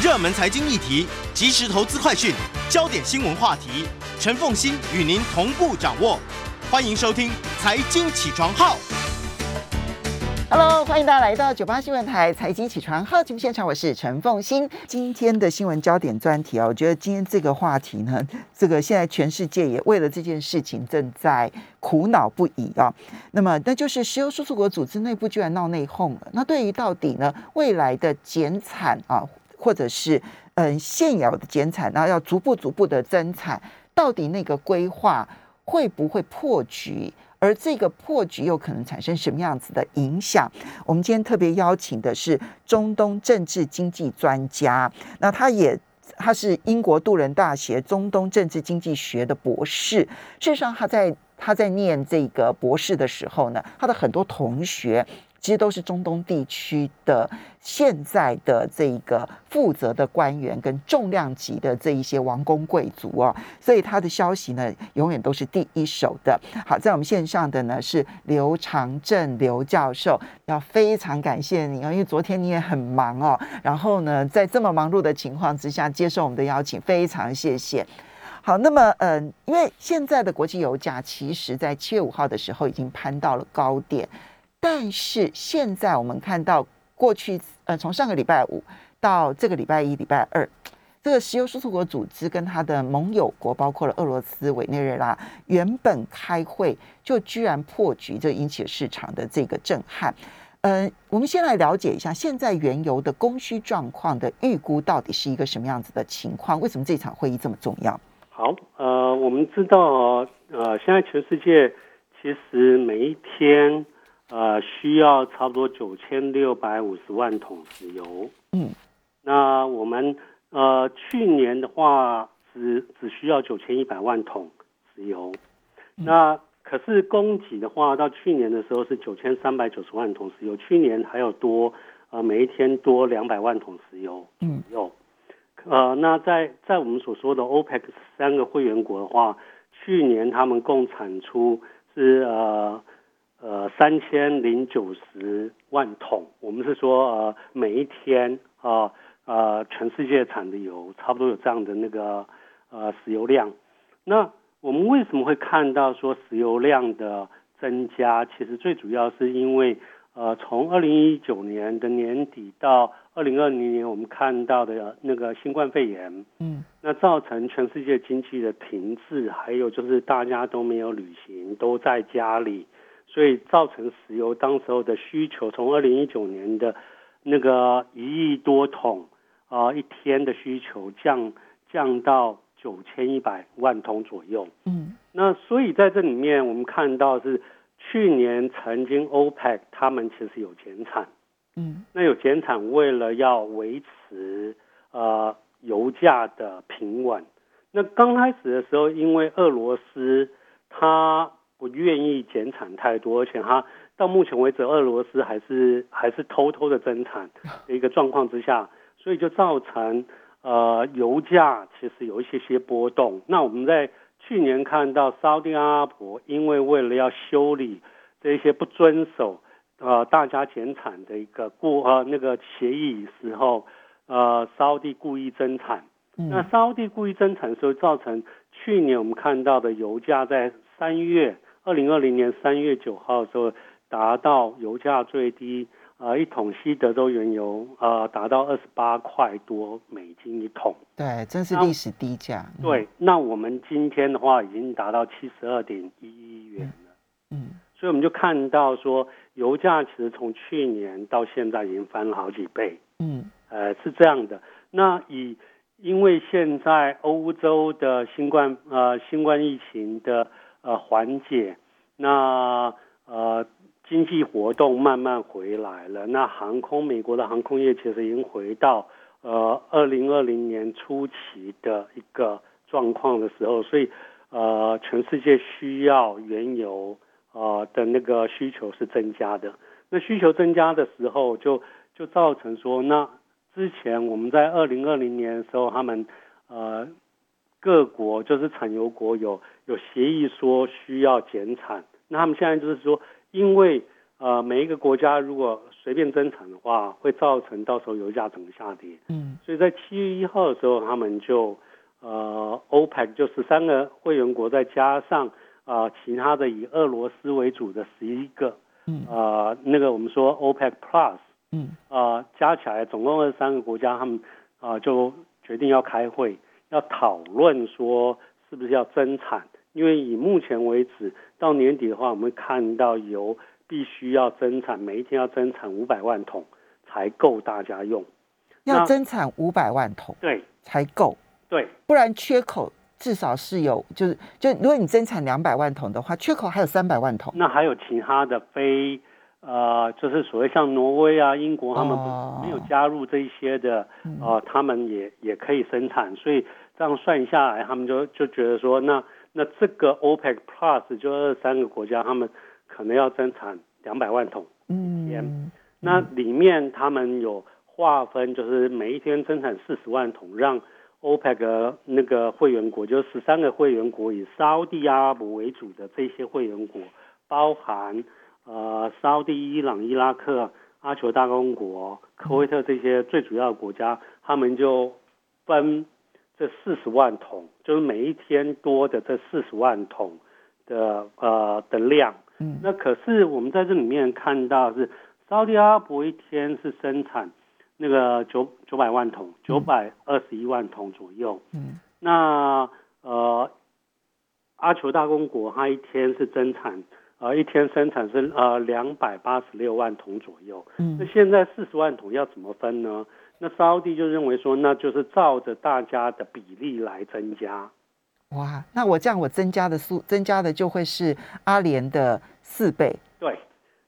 热门财经议题、即时投资快讯、焦点新闻话题，陈凤欣与您同步掌握。欢迎收听《财经起床号》。Hello，欢迎大家来到九八新闻台财经起床号节目现场，我是陈凤欣。今天的新闻焦点专题啊，我觉得今天这个话题呢，这个现在全世界也为了这件事情正在苦恼不已啊。那么，那就是石油输出国组织内部居然闹内讧了。那对于到底呢未来的减产啊，或者是嗯现有的减产，然后要逐步逐步的增产，到底那个规划会不会破局？而这个破局又可能产生什么样子的影响？我们今天特别邀请的是中东政治经济专家，那他也他是英国杜伦大学中东政治经济学的博士。事实上，他在他在念这个博士的时候呢，他的很多同学。其实都是中东地区的现在的这个负责的官员跟重量级的这一些王公贵族哦，所以他的消息呢永远都是第一手的。好，在我们线上的呢是刘长正刘教授，要非常感谢你哦，因为昨天你也很忙哦，然后呢在这么忙碌的情况之下接受我们的邀请，非常谢谢。好，那么嗯、因为现在的国际油价其实在七月五号的时候已经攀到了高点。但是现在我们看到，过去呃，从上个礼拜五到这个礼拜一、礼拜二，这个石油输出国组织跟它的盟友国，包括了俄罗斯、委内瑞拉，原本开会就居然破局，这引起了市场的这个震撼。呃，我们先来了解一下现在原油的供需状况的预估到底是一个什么样子的情况？为什么这场会议这么重要？好，呃，我们知道，呃，现在全世界其实每一天。呃，需要差不多九千六百五十万桶石油。嗯，那我们呃去年的话只只需要九千一百万桶石油。嗯、那可是供给的话，到去年的时候是九千三百九十万桶石油，去年还有多呃每一天多两百万桶石油左右。嗯、呃，那在在我们所说的 OPEC 三个会员国的话，去年他们共产出是呃。呃，三千零九十万桶，我们是说呃，每一天啊呃，全世界产的油差不多有这样的那个呃石油量。那我们为什么会看到说石油量的增加？其实最主要是因为呃，从二零一九年的年底到二零二零年，我们看到的那个新冠肺炎，嗯，那造成全世界经济的停滞，还有就是大家都没有旅行，都在家里。所以造成石油当时候的需求，从二零一九年的那个一亿多桶啊、呃、一天的需求降降到九千一百万桶左右。嗯，那所以在这里面我们看到是去年曾经 OPEC 他们其实有减产，嗯，那有减产为了要维持呃油价的平稳。那刚开始的时候，因为俄罗斯它不愿意减产太多，而且它到目前为止，俄罗斯还是还是偷偷的增产的一个状况之下，所以就造成呃油价其实有一些些波动。那我们在去年看到沙特阿拉伯，因为为了要修理这些不遵守呃大家减产的一个过呃那个协议时候，呃沙特故意增产。嗯那沙特故意增产的时候，造成去年我们看到的油价在三月。二零二零年三月九号的时候，达到油价最低，呃，一桶西德州原油，呃，达到二十八块多美金一桶。对，真是历史低价。对，那我们今天的话已经达到七十二点一一元了。嗯，所以我们就看到说，油价其实从去年到现在已经翻了好几倍。嗯，呃，是这样的。那以因为现在欧洲的新冠呃新冠疫情的。呃，缓解，那呃，经济活动慢慢回来了。那航空，美国的航空业其实已经回到呃二零二零年初期的一个状况的时候，所以呃，全世界需要原油呃的那个需求是增加的。那需求增加的时候就，就造成说，那之前我们在二零二零年的时候，他们呃。各国就是产油国有有协议说需要减产，那他们现在就是说，因为呃每一个国家如果随便增产的话，会造成到时候油价整个下跌。嗯。所以在七月一号的时候，他们就呃，OPEC 就十三个会员国，再加上啊、呃其他的以俄罗斯为主的十一个，嗯。呃，那个我们说 OPEC Plus 嗯。啊、加起来总共二十三个国家，他们啊、就决定要开会，要讨论说是不是要增产，因为以目前为止到年底的话，我们看到油必须要增产，每一天要增产五百万桶才够大家用。要增产五百万桶对才够，对，不然缺口至少是有，就是就如果你增产两百万桶的话，缺口还有三百万桶。那还有其他的非呃，就是所谓像挪威啊、英国，他们没有加入这一些的，嗯。呃，他们也也可以生产，所以这样算下来，他们就就觉得说，那那这个 OPEC Plus 就二三个国家，他们可能要增产两百万桶。嗯那里面他们有划分，就是每一天增产四十万桶，让 OPEC 那个会员国，就十三个会员国以沙地阿拉伯为主的这些会员国，包含呃沙地、伊朗、伊拉克、阿酋大公国、科威特这些最主要的国家，他们就分这四十万桶，就是每一天多的这四十万桶的呃的量。嗯那可是我们在这里面看到是沙特阿拉伯一天是生产那个九九百万桶，九百二十一万桶左右。嗯那呃，阿酋大公国它一天是增产呃一天生产是呃两百八十六万桶左右。嗯那嗯现在四十万桶要怎么分呢？那沙地就认为说，那就是照着大家的比例来增加。哇，那我这样我增加的数增加的就会是阿联的四倍。对，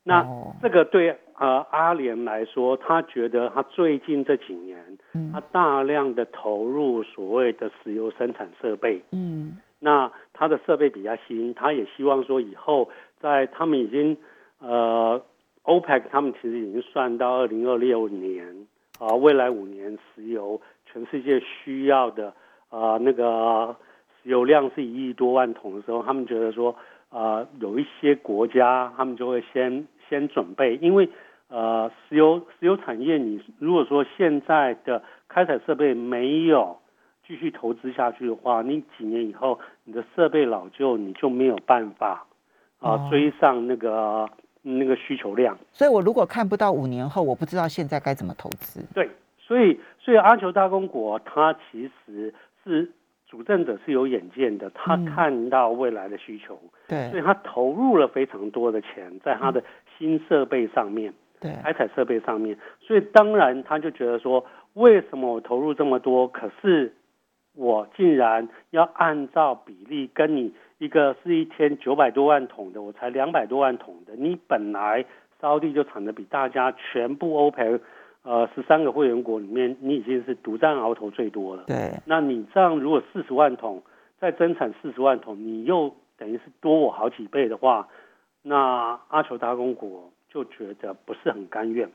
那哦这个对呃阿联来说，他觉得他最近这几年，嗯他大量的投入所谓的石油生产设备，嗯那他的设备比较新，他也希望说以后在他们已经呃 OPEC 他们其实已经算到二零二六年啊、未来五年石油全世界需要的呃那个石油量是一亿多万桶的时候，他们觉得说啊有一些国家他们就会先先准备，因为呃石油石油产业你如果说现在的开采设备没有继续投资下去的话，你几年以后你的设备老旧，你就没有办法啊、哦追上那个那个需求量。所以我如果看不到五年后，我不知道现在该怎么投资。对，所以所以阿球大公国它其实是主政者是有眼见的，他嗯看到未来的需求，对所以他投入了非常多的钱在他的新设备上面。对，开采设备上面，所以当然他就觉得说，为什么我投入这么多，可是我竟然要按照比例跟你一个是一天九百多万桶的，我才两百多万桶的，你本来烧地就产的比大家全部 OPEC 呃十三个会员国里面，你已经是独占鳌头最多了。对那你这样如果四十万桶再增产四十万桶，你又等于是多我好几倍的话，那阿酋大公国就觉得不是很甘愿，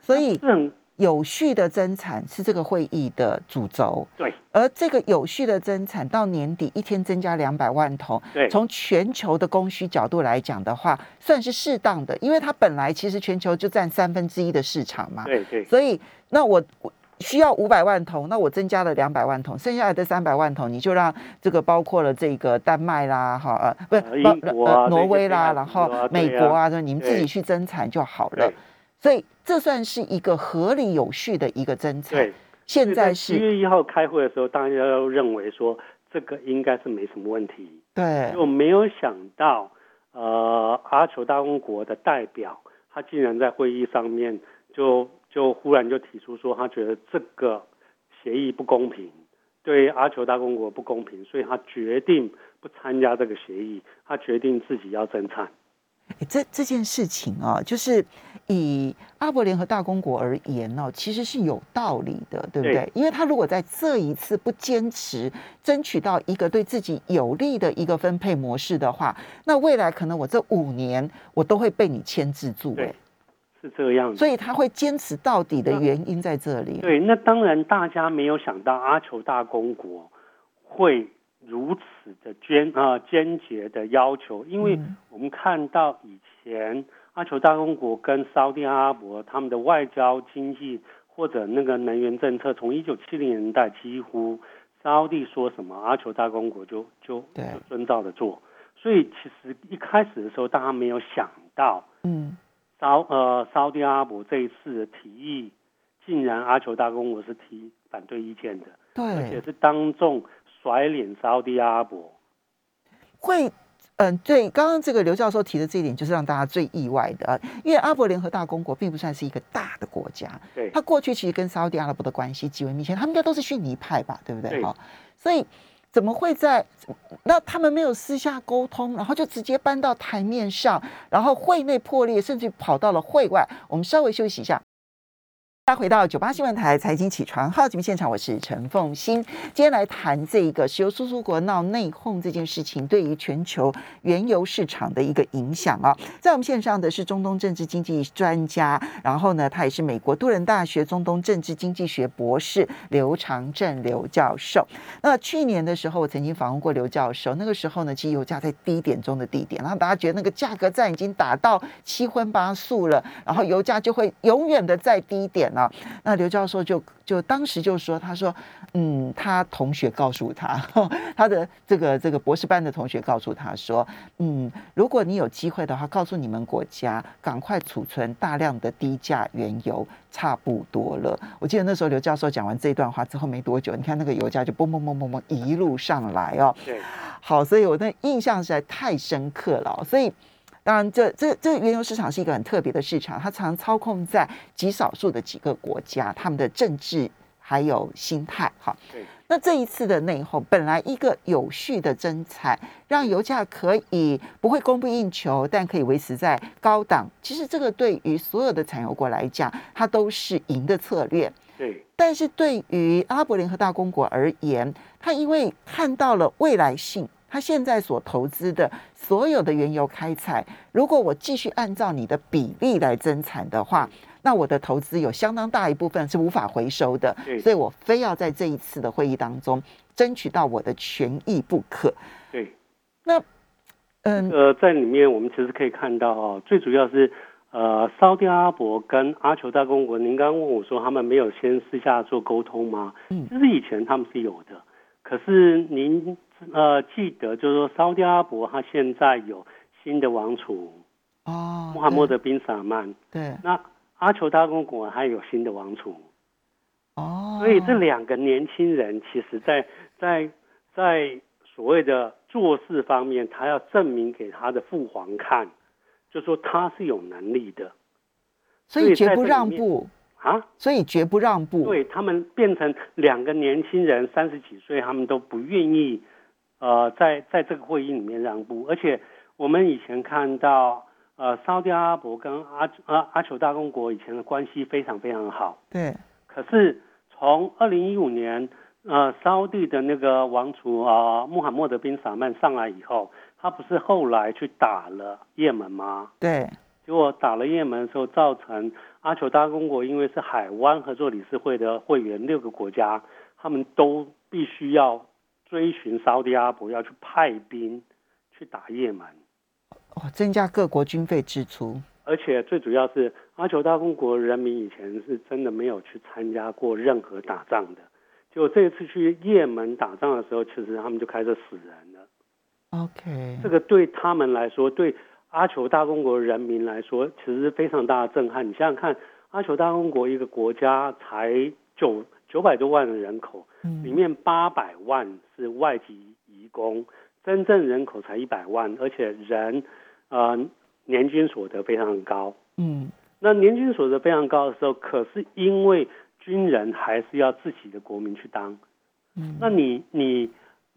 所以是很有序的增产是这个会议的主轴，对。而这个有序的增产到年底一天增加两百万桶，对。从全球的供需角度来讲的话，算是适当的，因为它本来其实全球就占三分之一的市场嘛，对对。所以那我我需要五百万桶，那我增加了两百万桶，剩下来的三百万桶你就让这个包括了这个丹麦啦，哈呃不呃是包英国啊呃挪威啦，然后美国啊，就你们自己去增产就好了。所以这算是一个合理有序的一个增产。对。现在是七月一号开会的时候，大家都认为说这个应该是没什么问题，对就没有想到，呃，阿酋大公国的代表他竟然在会议上面就就忽然就提出说，他觉得这个协议不公平，对阿酋大公国不公平，所以他决定不参加这个协议，他决定自己要增产。诶这这件事情啊，就是以阿伯联合大公国而言呢、其实是有道理的，对不对？对因为他如果在这一次不坚持争取到一个对自己有利的一个分配模式的话，那未来可能我这五年我都会被你牵制住、对诶是这样的。所以他会坚持到底的原因在这里。对，那当然大家没有想到阿酋大公国会如此的坚啊坚决的要求，因为嗯我们看到以前阿酋大公国跟沙地阿拉伯他们的外交、经济或者那个能源政策，从一九七零年代几乎沙地说什么，阿酋大公国就就就遵照着做。所以其实一开始的时候，大家没有想到，嗯，沙呃沙地阿拉伯这一次的提议，竟然阿酋大公国是提反对意见的，对，而且是当众甩脸沙地阿拉伯，会。嗯，对，刚刚这个刘教授提的这一点，就是让大家最意外的，因为阿伯联合大公国并不算是一个大的国家，对，他过去其实跟沙特阿拉伯的关系极为密切，他们应该都是逊尼派吧，对不对？好，所以怎么会在那他们没有私下沟通，然后就直接搬到台面上，然后会内破裂，甚至跑到了会外？我们稍微休息一下。大家回到九八新闻台财经起床号节目现场，我是陈凤欣。今天来谈这个石油输出国闹内讧这件事情对于全球原油市场的一个影响啊。在我们线上的是中东政治经济专家，然后呢，他也是美国杜伦大学中东政治经济学博士刘长正刘教授。那去年的时候，我曾经访问过刘教授，那个时候呢，其实油价在低点中的低点，然后大家觉得那个价格战已经打到七荤八素了，然后油价就会永远的在低点。那那刘教授就就当时就说，他说，嗯，他同学告诉他，他的这个这个博士班的同学告诉他说，嗯，如果你有机会的话，告诉你们国家赶快储存大量的低价原油，差不多了。我记得那时候刘教授讲完这段话之后没多久，你看那个油价就嘣嘣嘣嘣嘣一路上来哦。对，好，所以我的印象实在太深刻了，所以。当然，这这这原油市场是一个很特别的市场，它常操控在极少数的几个国家，他们的政治还有心态。哈，那这一次的内讧，本来一个有序的增产，让油价可以不会供不应求，但可以维持在高档。其实这个对于所有的产油国来讲，它都是赢的策略。对。但是对于阿拉伯联合大公国而言，它因为看到了未来性。他现在所投资的所有的原油开采，如果我继续按照你的比例来增产的话，那我的投资有相当大一部分是无法回收的。所以我非要在这一次的会议当中争取到我的权益不可。对，那嗯呃，在里面我们其实可以看到哦，最主要是呃，沙特阿拉伯跟阿酋大公国，您刚刚问我说他们没有先私下做沟通吗？嗯，其实以前他们是有的，可是您。呃，记得就是说，沙特阿拉伯他现在有新的王储哦，穆罕默德宾萨曼。对，那阿酋大公国还有新的王储哦，所以这两个年轻人，其实在在在所谓的做事方面，他要证明给他的父皇看，就说他是有能力的，所以绝不让步。啊，所以绝不让步。对他们变成两个年轻人，三十几岁，他们都不愿意，呃，在在这个会议里面让步。而且我们以前看到，呃，沙特阿拉伯跟阿阿阿酋大公国以前的关系非常非常好。对。可是从二零一五年，呃，沙特的那个王储啊，穆罕默德宾萨曼上来以后，他不是后来去打了也门吗？对。结果打了也门的时候，造成阿酋大公国因为是海湾合作理事会的会员，六个国家他们都必须要追寻沙特阿拉伯，要去派兵去打也门，哦，增加各国军费支出。而且最主要是阿酋大公国人民以前是真的没有去参加过任何打仗的，结果这一次去也门打仗的时候，其实他们就开始死人了。OK，这个对他们来说，对。阿酋大公国人民来说，其实是非常大的震撼。你想想看，阿酋大公国一个国家才九九百多万的人口，里面八百万是外籍移工，真正人口才一百万，而且人呃年均所得非常高。嗯，那年均所得非常高的时候，可是因为军人还是要自己的国民去当。嗯，那你你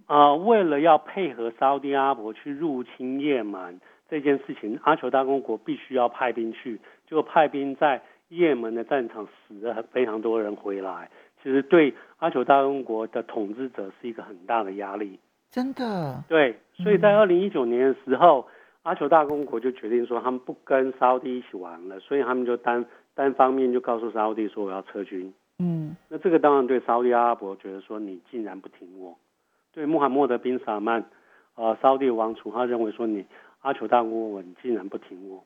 啊，为了要配合沙特阿拉伯去入侵也门。这件事情，阿酋大公国必须要派兵去，就派兵在也门的战场死了非常多人回来，其实对阿酋大公国的统治者是一个很大的压力。真的？对，所以在二零一九年的时候，阿酋大公国就决定说，他们不跟沙特一起玩了，所以他们就单单方面就告诉沙特说我要撤军。嗯，那这个当然对沙特阿拉伯觉得说你竟然不听我，对穆罕默德宾萨曼，呃，沙特王储他认为说你。阿酋大公国，你竟然不听我，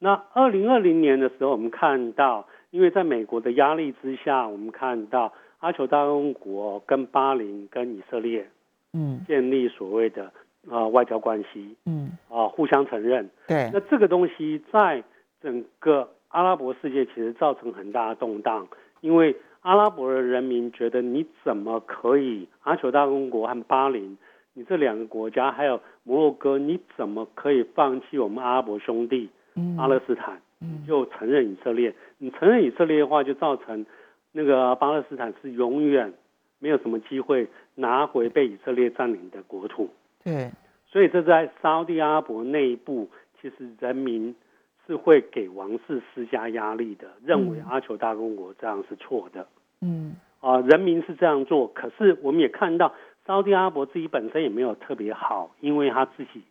那二零二零年的时候，我们看到，因为在美国的压力之下，我们看到阿酋大公国跟巴林跟以色列嗯。建立所谓的呃外交关系嗯，啊、互相承认。对。那，这个东西在整个阿拉伯世界其实造成很大的动荡，因为阿拉伯的人民觉得你怎么可以阿酋大公国和巴林，你这两个国家还有摩洛哥，你怎么可以放弃我们阿拉伯兄弟嗯。巴勒斯坦，嗯就承认以色列？你承认以色列的话，就造成那个巴勒斯坦是永远没有什么机会拿回被以色列占领的国土。对，所以这在沙地阿拉伯内部，其实人民是会给王室施加压力的，认为嗯阿酋大公国这样是错的嗯啊、人民是这样做。可是我们也看到，沙地阿拉伯自己本身也没有特别好，因为他自己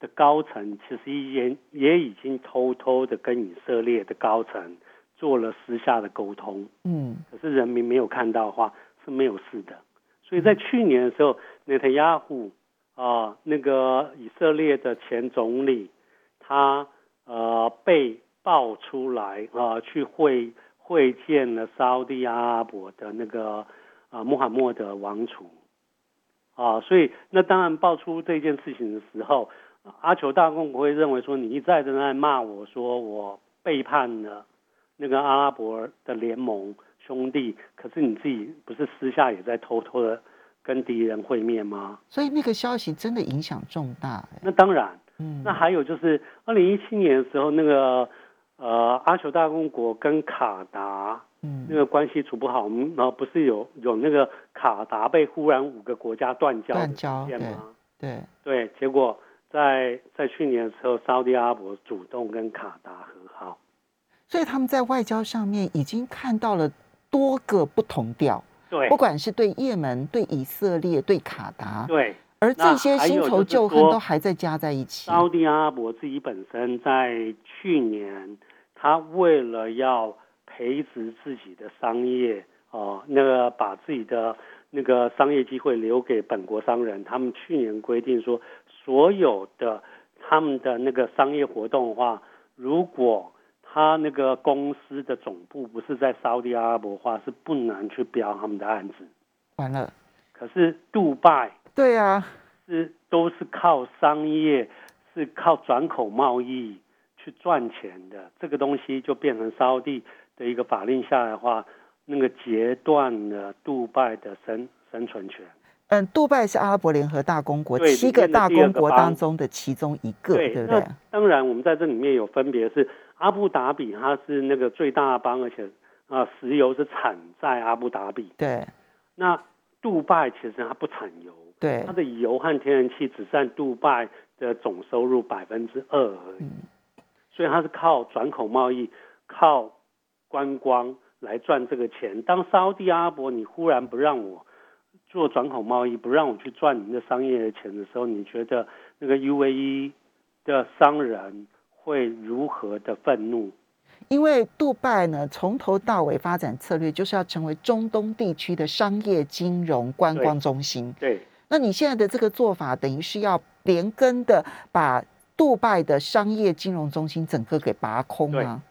的高层其实也也已经偷偷的跟以色列的高层做了私下的沟通。嗯可是人民没有看到的话是没有事的。所以在去年的时候，内塔亚胡啊，那个以色列的前总理，他呃被爆出来啊，去会会见了沙地阿拉伯的那个啊穆罕默德王储啊，所以那当然爆出这件事情的时候，阿球大公国会认为说你一再的在骂我说我背叛了那个阿拉伯的联盟兄弟，可是你自己不是私下也在偷偷的跟敌人会面吗？所以那个消息真的影响重大，哎那当然，嗯，那还有就是二零一七年的时候，那个呃阿球大公国跟卡达嗯。那个关系处不好，我们然后不是有有那个卡达被忽然五个国家断交断交件吗？对，对，结果在在去年的时候，沙特阿拉伯主动跟卡达和好。所以他们在外交上面已经看到了多个不同调，对不管是对也门、对以色列、对卡达，对，而这些新仇旧恨都还在加在一起。沙特阿拉伯自己本身在去年，他为了要培植自己的商业哦、那个把自己的那个商业机会留给本国商人，他们去年规定说，所有的他们的那个商业活动的话，如果他那个公司的总部不是在沙特阿拉伯的话，是不能去标他们的案子。完了，可是杜拜对啊，是都是靠商业，是靠转口贸易去赚钱的，这个东西就变成沙地的一个法令下来的话，那个截断了杜拜的生生存权。嗯，杜拜是阿拉伯联合大公国对七个大公国当中的其中一个，对不对那？当然我们在这里面有分别是阿布达比，它是那个最大邦，而且啊、石油是产在阿布达比。对那杜拜其实它不产油，对它的油和天然气只占杜拜的总收入百分之二而已，嗯所以它是靠转口贸易、靠观光来赚这个钱。当沙地阿拉伯你忽然不让我做转口贸易，不让我去赚你的商业的钱的时候，你觉得那个 UAE 的商人会如何的愤怒？因为杜拜呢，从头到尾发展策略就是要成为中东地区的商业、金融、观光中心。对那你现在的这个做法，等于是要连根的把杜拜的商业金融中心整个给拔空啊。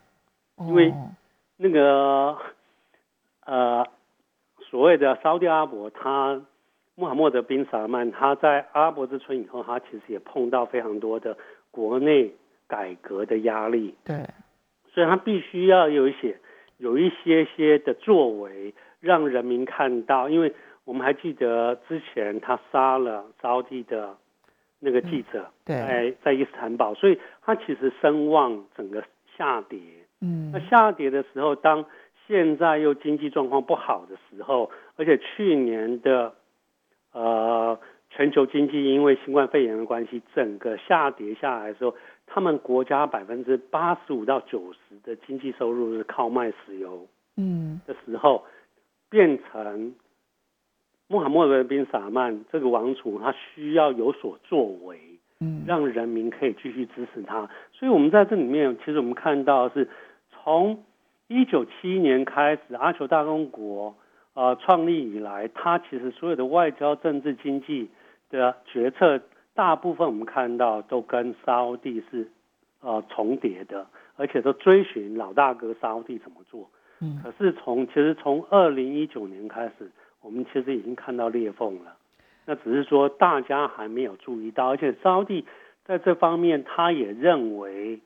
因为哦那个呃，所谓的沙特阿拉伯，他穆罕默德宾萨曼，他在阿拉伯之春以后，他其实也碰到非常多的国内改革的压力，对，所以他必须要有一些有一些些的作为，让人民看到。因为我们还记得之前他杀了沙地的那个记者，对，在在伊斯坦堡，所以他其实声望整个下跌。嗯那，下跌的时候，当现在又经济状况不好的时候，而且去年的呃全球经济因为新冠肺炎的关系，整个下跌下来的时候，他们国家百分之八十五到九十的经济收入是靠卖石油嗯，的时候，变成穆罕默德宾萨曼这个王储，他需要有所作为。嗯，让人民可以继续支持他。所以，我们在这里面，其实我们看到的是从一九七一年开始，阿酋大公国呃创立以来，它其实所有的外交、政治、经济的决策，大部分我们看到都跟沙地是呃重叠的，而且都追寻老大哥沙地怎么做。嗯可是从其实从二零一九年开始，我们其实已经看到裂缝了。那只是说大家还没有注意到，而且沙地在这方面他也认为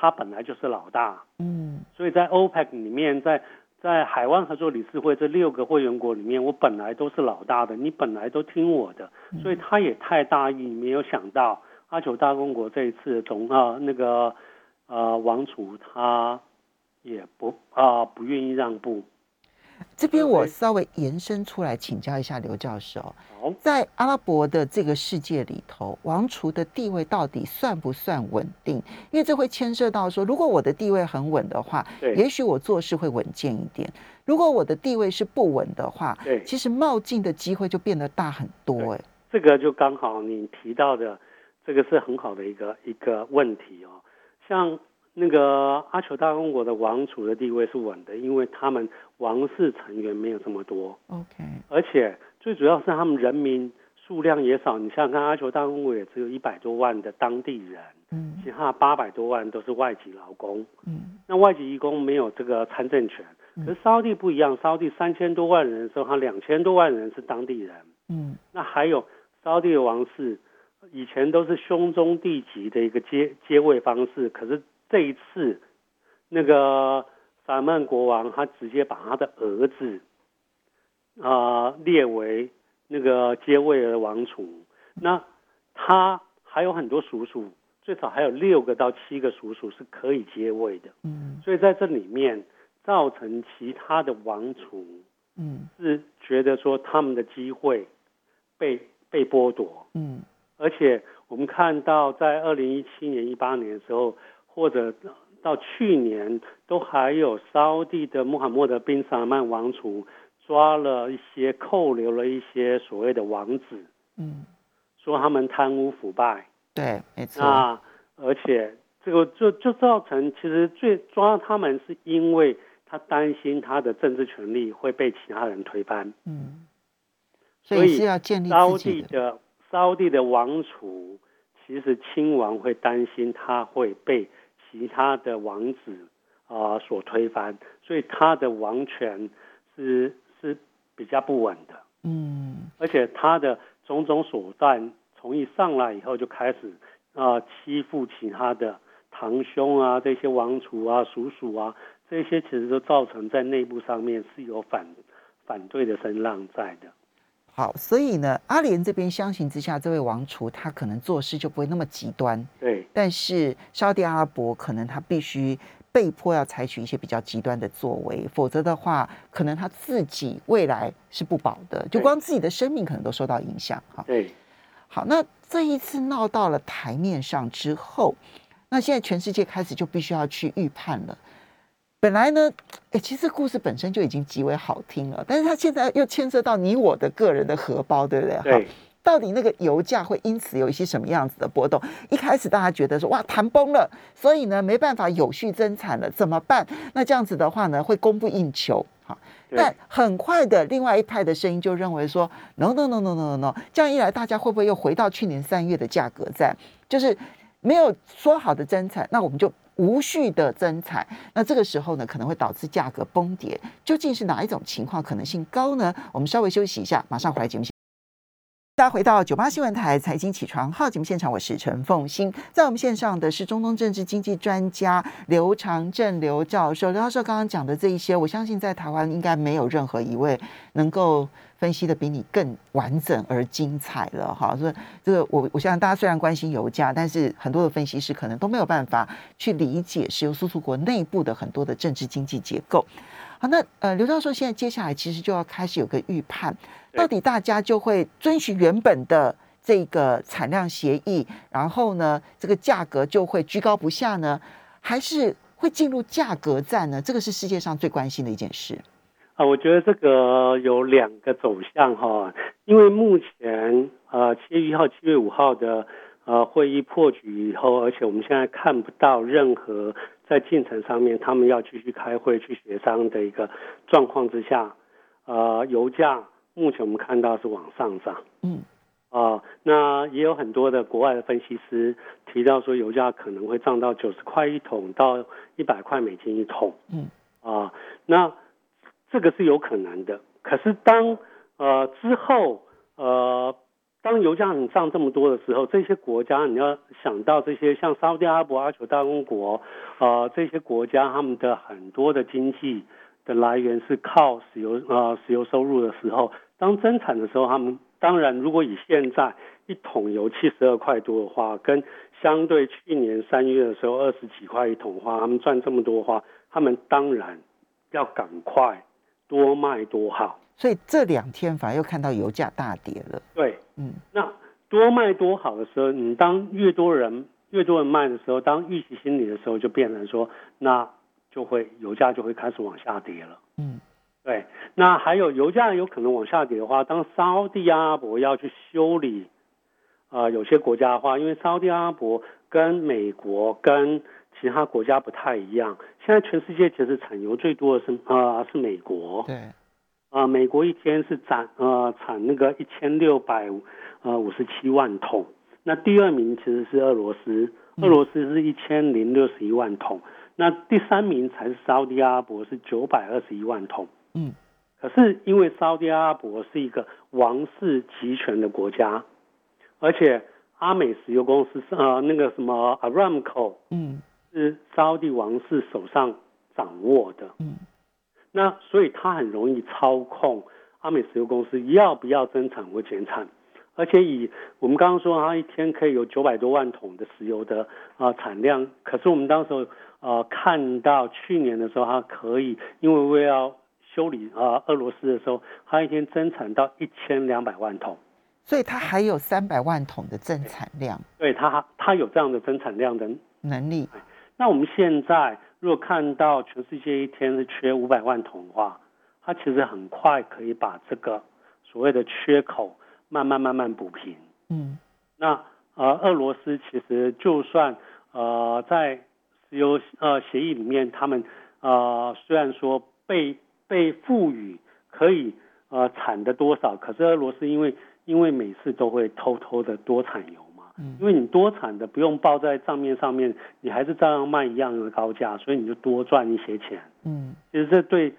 他本来就是老大，嗯。所以在 OPEC 里面，在在海湾合作理事会这六个会员国里面，我本来都是老大的，你本来都听我的，所以他也太大意，没有想到阿九大公国这一次总啊那个呃王储他也不啊、不愿意让步。这边我稍微延伸出来请教一下刘教授，好，在阿拉伯的这个世界里头，王储的地位到底算不算稳定？因为这会牵涉到说，如果我的地位很稳的话，对也许我做事会稳健一点；如果我的地位是不稳的话，对其实冒进的机会就变得大很多、对哎，这个就刚好你提到的，这个是很好的一个一个问题哦。像那个阿酋大公国的王储的地位是稳的，因为他们王室成员没有这么多，OK，而且最主要是他们人民数量也少。你想想看，阿酋大公国也只有一百多万的当地人，嗯其他八百多万都是外籍劳工。嗯那外籍移工没有这个参政权，嗯可是沙地不一样，沙地三千多万人的时候，他两千多万人是当地人。嗯那还有沙地的王室，以前都是兄终弟及的一个接接位方式，可是这一次，那个萨曼国王他直接把他的儿子，啊、列为那个接位的王储，那他还有很多叔叔，最少还有六个到七个叔叔是可以接位的，嗯。所以在这里面造成其他的王储嗯。是觉得说他们的机会被被剥夺，嗯。而且我们看到在二零一七年、一八年的时候，或者到去年，都还有沙地的穆罕默德宾萨曼王储抓了一些、扣留了一些所谓的王子，嗯，说他们贪污腐败。对，没错，那而且这个就就造成，其实最抓他们是因为他担心他的政治权利会被其他人推翻。嗯，所所以以是要建立沙自己的，地的沙地的王储，其实亲王会担心他会被其他的王子啊、所推翻，所以他的王权是是比较不稳的，嗯。而且他的种种手段从一上来以后就开始啊、欺负其他的堂兄啊这些王储啊叔叔啊这些，其实都造成在内部上面是有反反对的声浪在的。好，所以呢，阿联这边相形之下，这位王储他可能做事就不会那么极端，对但是沙地阿拉伯可能他必须被迫要采取一些比较极端的作为，否则的话，可能他自己未来是不保的，就光自己的生命可能都受到影响。哈，对。好，那这一次闹到了台面上之后，那现在全世界开始就必须要去预判了。本来呢，哎，其实故事本身就已经极为好听了，但是它现在又牵涉到你我的个人的荷包，对不对？哈对，到底那个油价会因此有一些什么样子的波动？一开始大家觉得说哇谈崩了，所以呢没办法有序增产了，怎么办？那这样子的话呢会供不应求，哈。但很快的，另外一派的声音就认为说，no no no no no no，这样一来，大家会不会又回到去年三月的价格战？就是没有说好的增产，那我们就无序的增产，那这个时候呢，可能会导致价格崩跌。究竟是哪一种情况可能性高呢？我们稍微休息一下，马上回来节目现。大家回到九八新闻台财经起床号节目现场，我是陈凤欣，在我们线上的是中东政治经济专家刘长正刘教授。刘教授刚刚讲的这一些，我相信在台湾应该没有任何一位能够分析的比你更完整而精彩了哈。所以这个我我相信大家虽然关心油价，但是很多的分析师可能都没有办法去理解石油输出国内部的很多的政治经济结构。好，那呃，刘教授现在接下来其实就要开始有个预判，到底大家就会遵循原本的这个产量协议，然后呢，这个价格就会居高不下呢，还是会进入价格战呢？这个是世界上最关心的一件事。啊，我觉得这个有两个走向哈，因为目前呃七月一号、七月五号的呃会议破局以后，而且我们现在看不到任何在进程上面他们要继续开会去协商的一个状况之下，呃，油价目前我们看到是往上涨。嗯啊、那也有很多的国外的分析师提到说，油价可能会涨到九十块一桶到一百块美金一桶。嗯，啊，那这个是有可能的。可是当呃之后呃当油价很涨这么多的时候，这些国家你要想到这些像沙特阿拉伯、阿酋大公国，呃这些国家他们的很多的经济的来源是靠石油呃石油收入的时候，当增产的时候，他们当然如果以现在一桶油七十二块多的话，跟相对去年三月的时候二十几块一桶的话，他们赚这么多的话，他们当然要赶快多卖多好。所以这两天反而又看到油价大跌了。对，嗯，那多卖多好的时候，你当越多人越多人卖的时候，当预期心理的时候，就变成说，那就会油价就会开始往下跌了。嗯，对，那还有油价有可能往下跌的话，当沙地阿拉伯要去修理，啊、有些国家的话，因为沙地阿拉伯跟美国跟其他国家不太一样，现在全世界其实产油最多的是啊、是美国。对，啊、美国一天是产呃产那个一千六百呃五十七万桶，那第二名其实是俄罗斯，俄罗斯是一千零六十一万桶，那第三名才是沙特阿拉伯是九百二十一万桶。嗯，可是因为沙特阿拉伯是一个王室集权的国家，而且阿美石油公司是呃那个什么 Aramco 嗯是沙特王室手上掌握的。嗯。那所以他很容易操控阿美石油公司要不要增产或减产，而且以我们刚刚说他一天可以有九百多万桶的石油的啊、产量，可是我们当时候呃看到去年的时候，他可以因为为了修理啊、俄罗斯的时候，他一天增产到一千两百万桶，所以它还有三百万桶的增产量。对它它有这样的增产量的能力。那我们现在如果看到全世界一天是缺五百万桶的话，它其实很快可以把这个所谓的缺口慢慢慢慢补平。嗯那呃，俄罗斯其实就算呃在石油呃协议里面，他们呃虽然说被被赋予可以呃产的多少，可是俄罗斯因为因为每次都会偷偷的多产油因为你多产的不用报在账面上面，你还是照样卖一样的高价，所以你就多赚一些钱。嗯。其实这对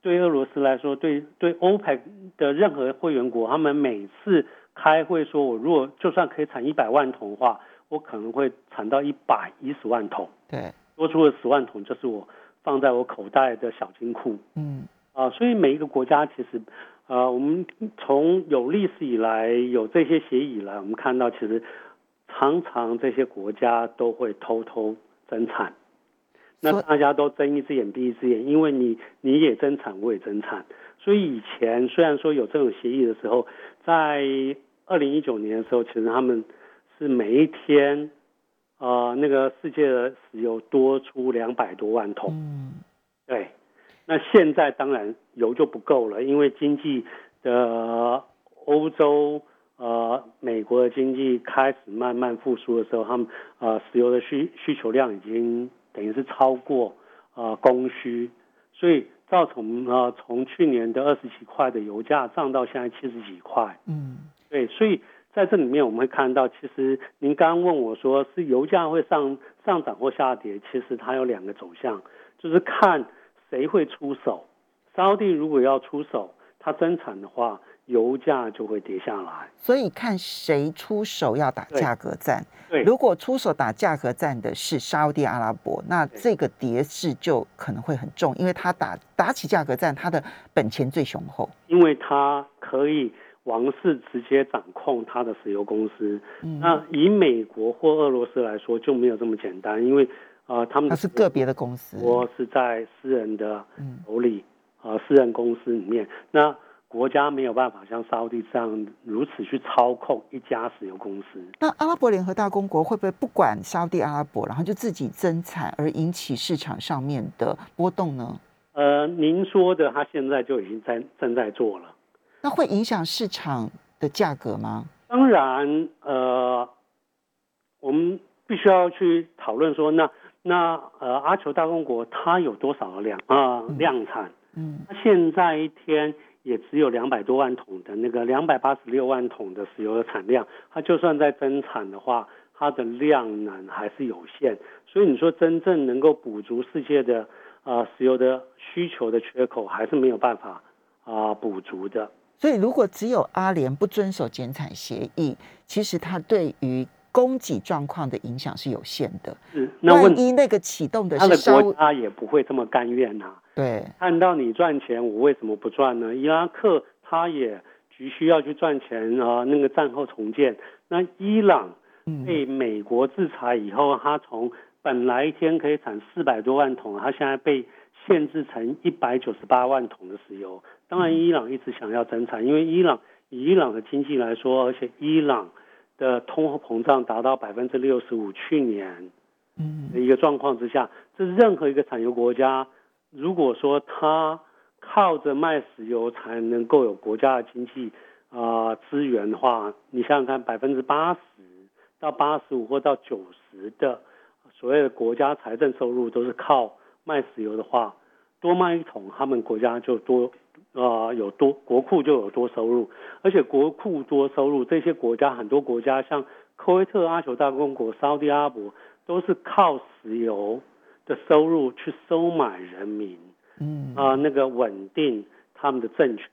对俄罗斯来说，对对 OPEC 的任何会员国，他们每次开会说，我如果就算可以产一百万桶的话，我可能会产到一百一十万桶，对，多出了十万桶就是我放在我口袋的小金库。嗯。啊。所以每一个国家其实，呃，我们从有历史以来有这些协议以来，我们看到其实常常这些国家都会偷偷增产。那大家都睁一只眼闭一只眼，因为你你也增产，我也增产，所以以前虽然说有这种协议的时候，在二零一九年的时候，其实他们是每一天，呃，那个世界的石油多出两百多万桶，嗯。对，那现在当然油就不够了，因为经济的欧洲、呃美国的经济开始慢慢复苏的时候，他们呃石油的需需求量已经等于是超过呃供需，所以造成呃从去年的二十几块的油价涨到现在七十几块，嗯。对，所以在这里面我们会看到，其实您刚刚问我说是油价会上上涨或下跌，其实它有两个走向，就是看谁会出手。沙地如果要出手，它增产的话，油价就会跌下来。所以看谁出手要打对价格战。对，如果出手打价格战的是沙地阿拉伯，那对这个跌势就可能会很重，因为他打打起价格战，他的本钱最雄厚。因为他可以王室直接掌控他的石油公司。嗯，那以美国或俄罗斯来说就没有这么简单，因为呃他们的它是个别的公司。我是在私人的嗯手里，呃，私人公司里面，那国家没有办法像沙地这样如此去操控一家石油公司。那阿拉伯联合大公国会不会不管沙地阿拉伯，然后就自己增产，而引起市场上面的波动呢？呃，您说的，他现在就已经在正在做了。那会影响市场的价格吗？当然，呃，我们必须要去讨论说，那那呃，阿酋大公国它有多少的量啊、嗯量产？嗯它现在一天也只有两百多万桶的那个两百八十六万桶的石油的产量，它就算在增产的话，它的量能还是有限。所以你说真正能够补足世界的啊石油的需求的缺口，还是没有办法啊补足的。所以如果只有阿联不遵守减产协议，其实它对于供给状况的影响是有限的。是，那万一那个启动的他的是国家也不会这么甘愿呐、对看到你赚钱，我为什么不赚呢？伊拉克他也急需要去赚钱啊、那个战后重建。那伊朗嗯被美国制裁以后，他从本来一天可以产四百多万桶，他现在被限制成一百九十八万桶的石油。当然，伊朗一直想要增产，因为伊朗以伊朗的经济来说，而且伊朗的通货膨胀达到百分之六十五，去年嗯。的一个状况之下，这任何一个产油国家，如果说它靠着卖石油才能够有国家的经济啊、资源的话，你想想看，百分之八十到八十五或到九十的所谓的国家财政收入都是靠卖石油的话，多卖一桶，他们国家就多啊、有多国库就有多收入，而且国库多收入，这些国家很多国家像科威特、阿酋大公国、沙特阿拉伯都是靠石油的收入去收买人民嗯啊、那个稳定他们的政权，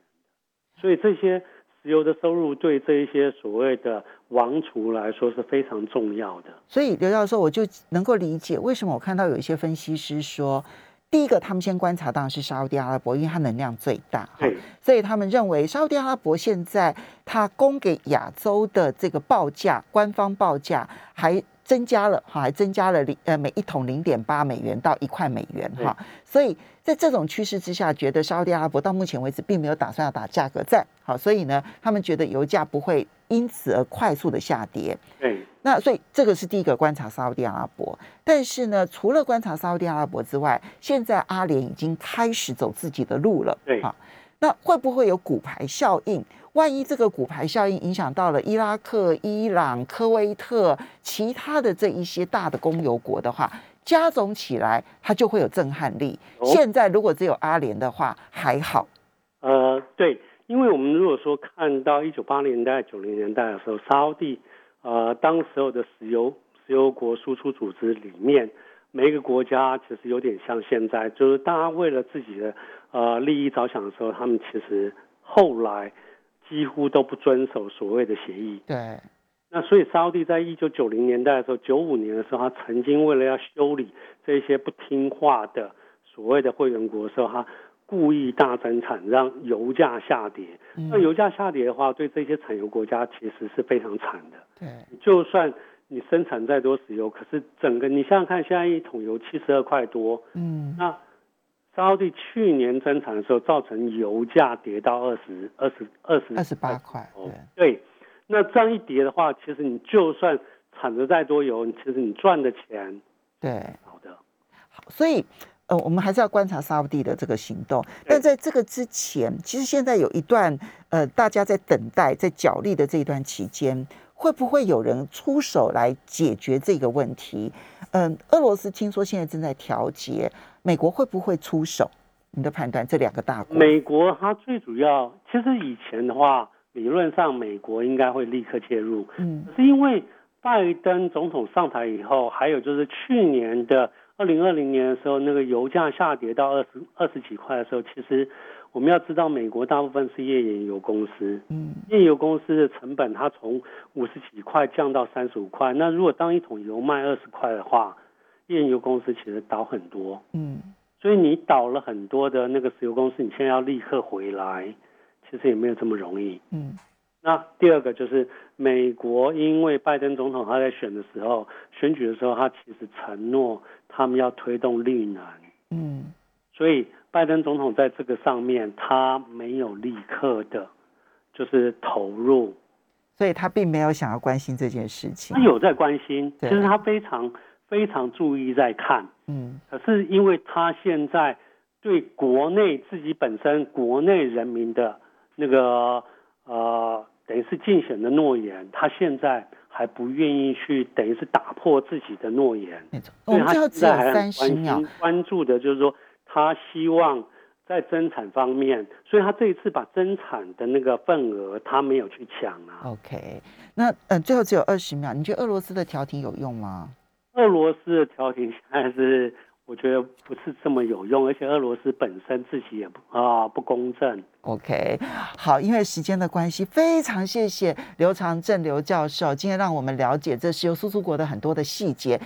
所以这些石油的收入对这一些所谓的王储来说是非常重要的。所以刘教授，我就能够理解为什么我看到有一些分析师说，第一个他们先观察当然是沙特阿拉伯，因为它能量最大，哈。对，所以他们认为沙特阿拉伯现在它供给亚洲的这个报价，官方报价还增加了哈，还增加了零呃每一桶零点八美元到一块美元哈，所以在这种趋势之下，觉得沙特阿拉伯到目前为止并没有打算要打价格战，好，所以呢，他们觉得油价不会因此而快速的下跌。对，那所以这个是第一个观察沙特阿拉伯，但是呢，除了观察沙特阿拉伯之外，现在阿联已经开始走自己的路了，对。啊，那会不会有骨牌效应？万一这个骨牌效应影响到了伊拉克、伊朗、科威特其他的这一些大的公油国的话，加总起来，它就会有震撼力。哦。现在如果只有阿联的话，还好，呃，对，因为我们如果说看到一九八零年代、九零年代的时候，沙地呃，当时候的石油石油国输出组织里面，每一个国家其实有点像现在，就是大家为了自己的呃利益着想的时候，他们其实后来几乎都不遵守所谓的协议。对，那所以沙地在一九九零年代的时候，九五年的时候，他曾经为了要修理这些不听话的所谓的会员国的时候，他故意大增产，让油价下跌。那嗯，油价下跌的话，对这些产油国家其实是非常惨的。对，就算你生产再多石油，可是整个你想想看，现在一桶油七十二块多，嗯，那沙地去年增产的时候，造成油价跌到二十二十二十二十八块，对，那这样一跌的话，其实你就算产的再多油，其实你赚的钱对。好的。所以，呃，我们还是要观察沙地的这个行动。但在这个之前，其实现在有一段，呃，大家在等待、在角力的这一段期间，会不会有人出手来解决这个问题？嗯、俄罗斯听说现在正在调节，美国会不会出手？你的判断，这两个大国，美国它最主要，其实以前的话，理论上美国应该会立刻介入，嗯是因为拜登总统上台以后，还有就是去年的二零二零年的时候，那个油价下跌到二十二十几块的时候，其实我们要知道，美国大部分是页岩油公司，嗯。页油公司的成本它从五十几块降到三十五块，那如果当一桶油卖二十块的话，页油公司其实倒很多，嗯。所以你倒了很多的那个石油公司，你现在要立刻回来，其实也没有这么容易。嗯那第二个就是美国，因为拜登总统他在选的时候，选举的时候，他其实承诺他们要推动绿能，嗯。所以拜登总统在这个上面他没有立刻的，就是投入，所以他并没有想要关心这件事情。他。有在关心，其对实他非常非常注意在看，嗯。可是因为他现在对国内自己本身国内人民的那个呃，等于是竞选的诺言，他现在还不愿意去，等于是打破自己的诺言。没错，我们最后只有三十秒关注的就是说，他希望在增产方面，所以他这一次把增产的那个份额他没有去抢啊。OK，那呃，最后只有二十秒，你觉得俄罗斯的调停有用吗？俄罗斯的调停现在是我觉得不是这么有用，而且俄罗斯本身自己也不啊不公正。OK，好，因为时间的关系，非常谢谢刘长正刘教授，今天让我们了解这石油输出国的很多的细节。